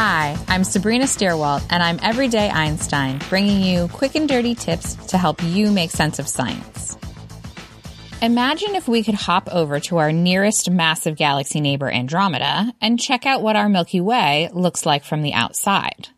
Hi, I'm Sabrina Stierwalt, and I'm Everyday Einstein, bringing you quick and dirty tips to help you make sense of science. Imagine if we could hop over to our nearest massive galaxy neighbor, Andromeda, and check out what our Milky Way looks like from the outside.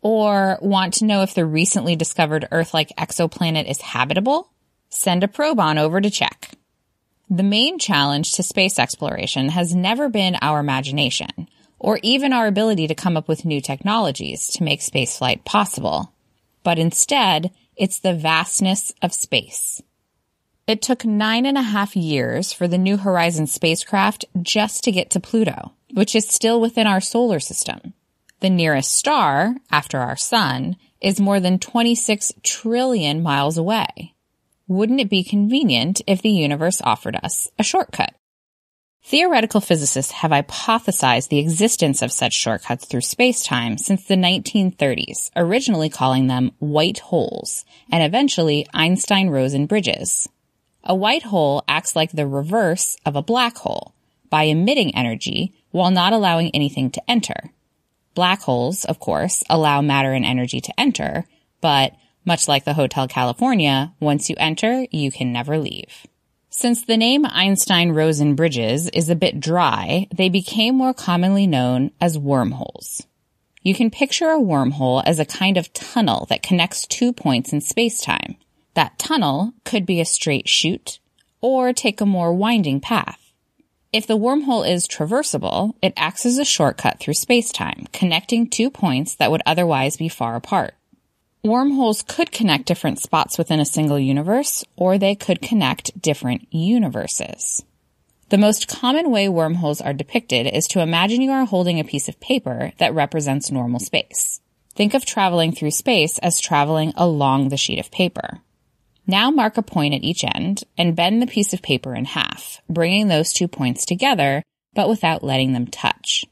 Or want to know if the recently discovered Earth like exoplanet is habitable? Send a probe on over to check. The main challenge to space exploration has never been our imagination or even our ability to come up with new technologies to make spaceflight possible. But instead, it's the vastness of space. It took nine and a half years for the New Horizons spacecraft just to get to Pluto, which is still within our solar system. The nearest star, after our sun, is more than 26 trillion miles away. Wouldn't it be convenient if the universe offered us a shortcut? Theoretical physicists have hypothesized the existence of such shortcuts through spacetime since the 1930s, originally calling them white holes, and eventually Einstein-Rosen bridges. A white hole acts like the reverse of a black hole by emitting energy while not allowing anything to enter. Black holes, of course, allow matter and energy to enter, but much like the Hotel California, once you enter, you can never leave. Since the name Einstein-Rosen bridges is a bit dry, they became more commonly known as wormholes. You can picture a wormhole as a kind of tunnel that connects two points in spacetime. That tunnel could be a straight chute or take a more winding path. If the wormhole is traversable, it acts as a shortcut through spacetime, connecting two points that would otherwise be far apart. Wormholes could connect different spots within a single universe, or they could connect different universes. The most common way wormholes are depicted is to imagine you are holding a piece of paper that represents normal space. Think of traveling through space as traveling along the sheet of paper. Now mark a point at each end and bend the piece of paper in half, bringing those two points together, but without letting them touch.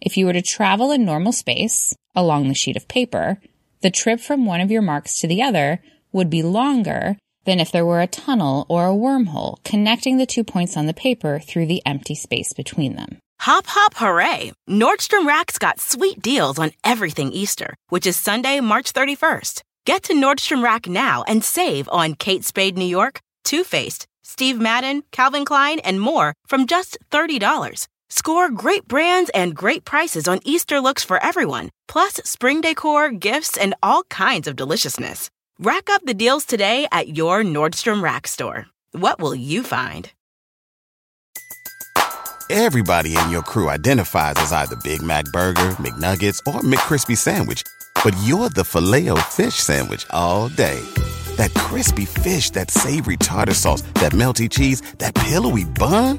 If you were to travel in normal space along the sheet of paper, the trip from one of your marks to the other would be longer than if there were a tunnel or a wormhole connecting the two points on the paper through the empty space between them. Hop, hop, hooray! Nordstrom Rack's got sweet deals on everything Easter, which is Sunday, March 31st. Get to Nordstrom Rack now and save on Kate Spade New York, Too Faced, Steve Madden, Calvin Klein, and more from just $30. Score great brands and great prices on Easter looks for everyone, plus spring decor, gifts, and all kinds of deliciousness. Rack up the deals today at your Nordstrom Rack store. What will you find? Everybody in your crew identifies as either Big Mac Burger, McNuggets, or McCrispy Sandwich. But you're the filet fish Sandwich all day. That crispy fish, that savory tartar sauce, that melty cheese, that pillowy bun.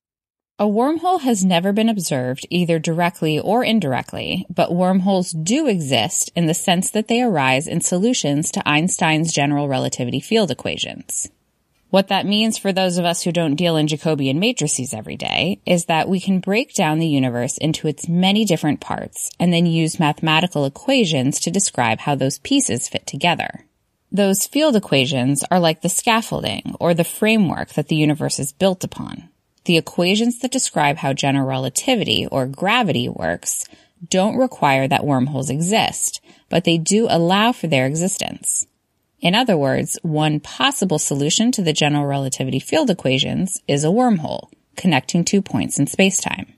A wormhole has never been observed either directly or indirectly, but wormholes do exist in the sense that they arise in solutions to Einstein's general relativity field equations. What that means for those of us who don't deal in Jacobian matrices every day is that we can break down the universe into its many different parts and then use mathematical equations to describe how those pieces fit together. Those field equations are like the scaffolding or the framework that the universe is built upon. The equations that describe how general relativity or gravity works don't require that wormholes exist, but they do allow for their existence. In other words, one possible solution to the general relativity field equations is a wormhole, connecting two points in spacetime.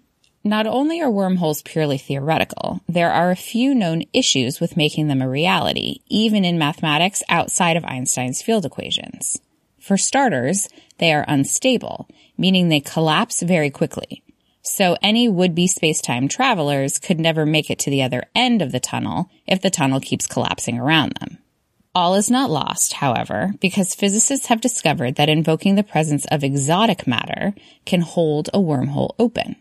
Not only are wormholes purely theoretical, there are a few known issues with making them a reality, even in mathematics outside of Einstein's field equations. For starters, they are unstable, meaning they collapse very quickly. So any would-be space-time travelers could never make it to the other end of the tunnel if the tunnel keeps collapsing around them. All is not lost, however, because physicists have discovered that invoking the presence of exotic matter can hold a wormhole open.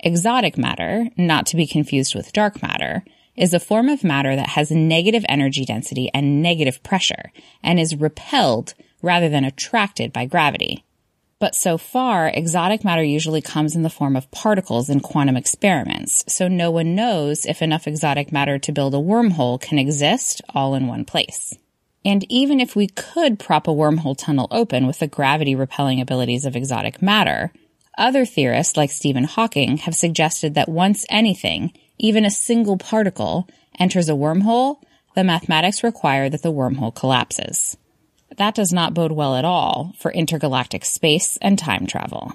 Exotic matter, not to be confused with dark matter, is a form of matter that has negative energy density and negative pressure and is repelled rather than attracted by gravity. But so far, exotic matter usually comes in the form of particles in quantum experiments, so no one knows if enough exotic matter to build a wormhole can exist all in one place. And even if we could prop a wormhole tunnel open with the gravity repelling abilities of exotic matter, other theorists, like Stephen Hawking, have suggested that once anything, even a single particle, enters a wormhole, the mathematics require that the wormhole collapses. That does not bode well at all for intergalactic space and time travel.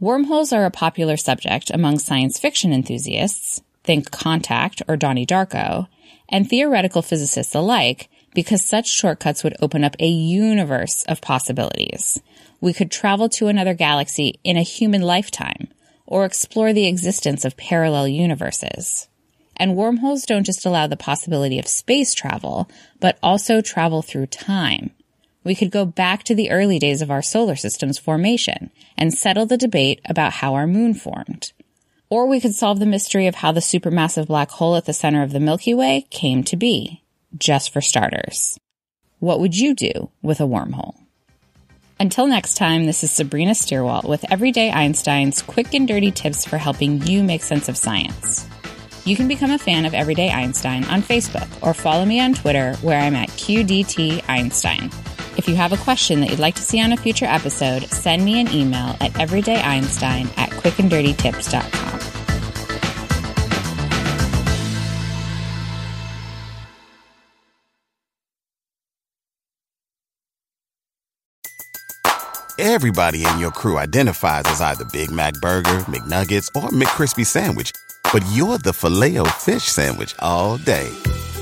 Wormholes are a popular subject among science fiction enthusiasts, think Contact or Donnie Darko, and theoretical physicists alike because such shortcuts would open up a universe of possibilities, we could travel to another galaxy in a human lifetime or explore the existence of parallel universes. And wormholes don't just allow the possibility of space travel, but also travel through time. We could go back to the early days of our solar system's formation and settle the debate about how our moon formed. Or we could solve the mystery of how the supermassive black hole at the center of the Milky Way came to be, just for starters. What would you do with a wormhole? Until next time, this is Sabrina Stierwalt with Everyday Einstein's quick and dirty tips for helping you make sense of science. You can become a fan of Everyday Einstein on Facebook or follow me on Twitter where I'm at QDT Einstein. If you have a question that you'd like to see on a future episode, send me an email at everydayeinstein at quickanddirtytips.com. Everybody in your crew identifies as either Big Mac Burger, McNuggets, or McCrispy Sandwich. But you're the Filet-O-Fish Sandwich all day.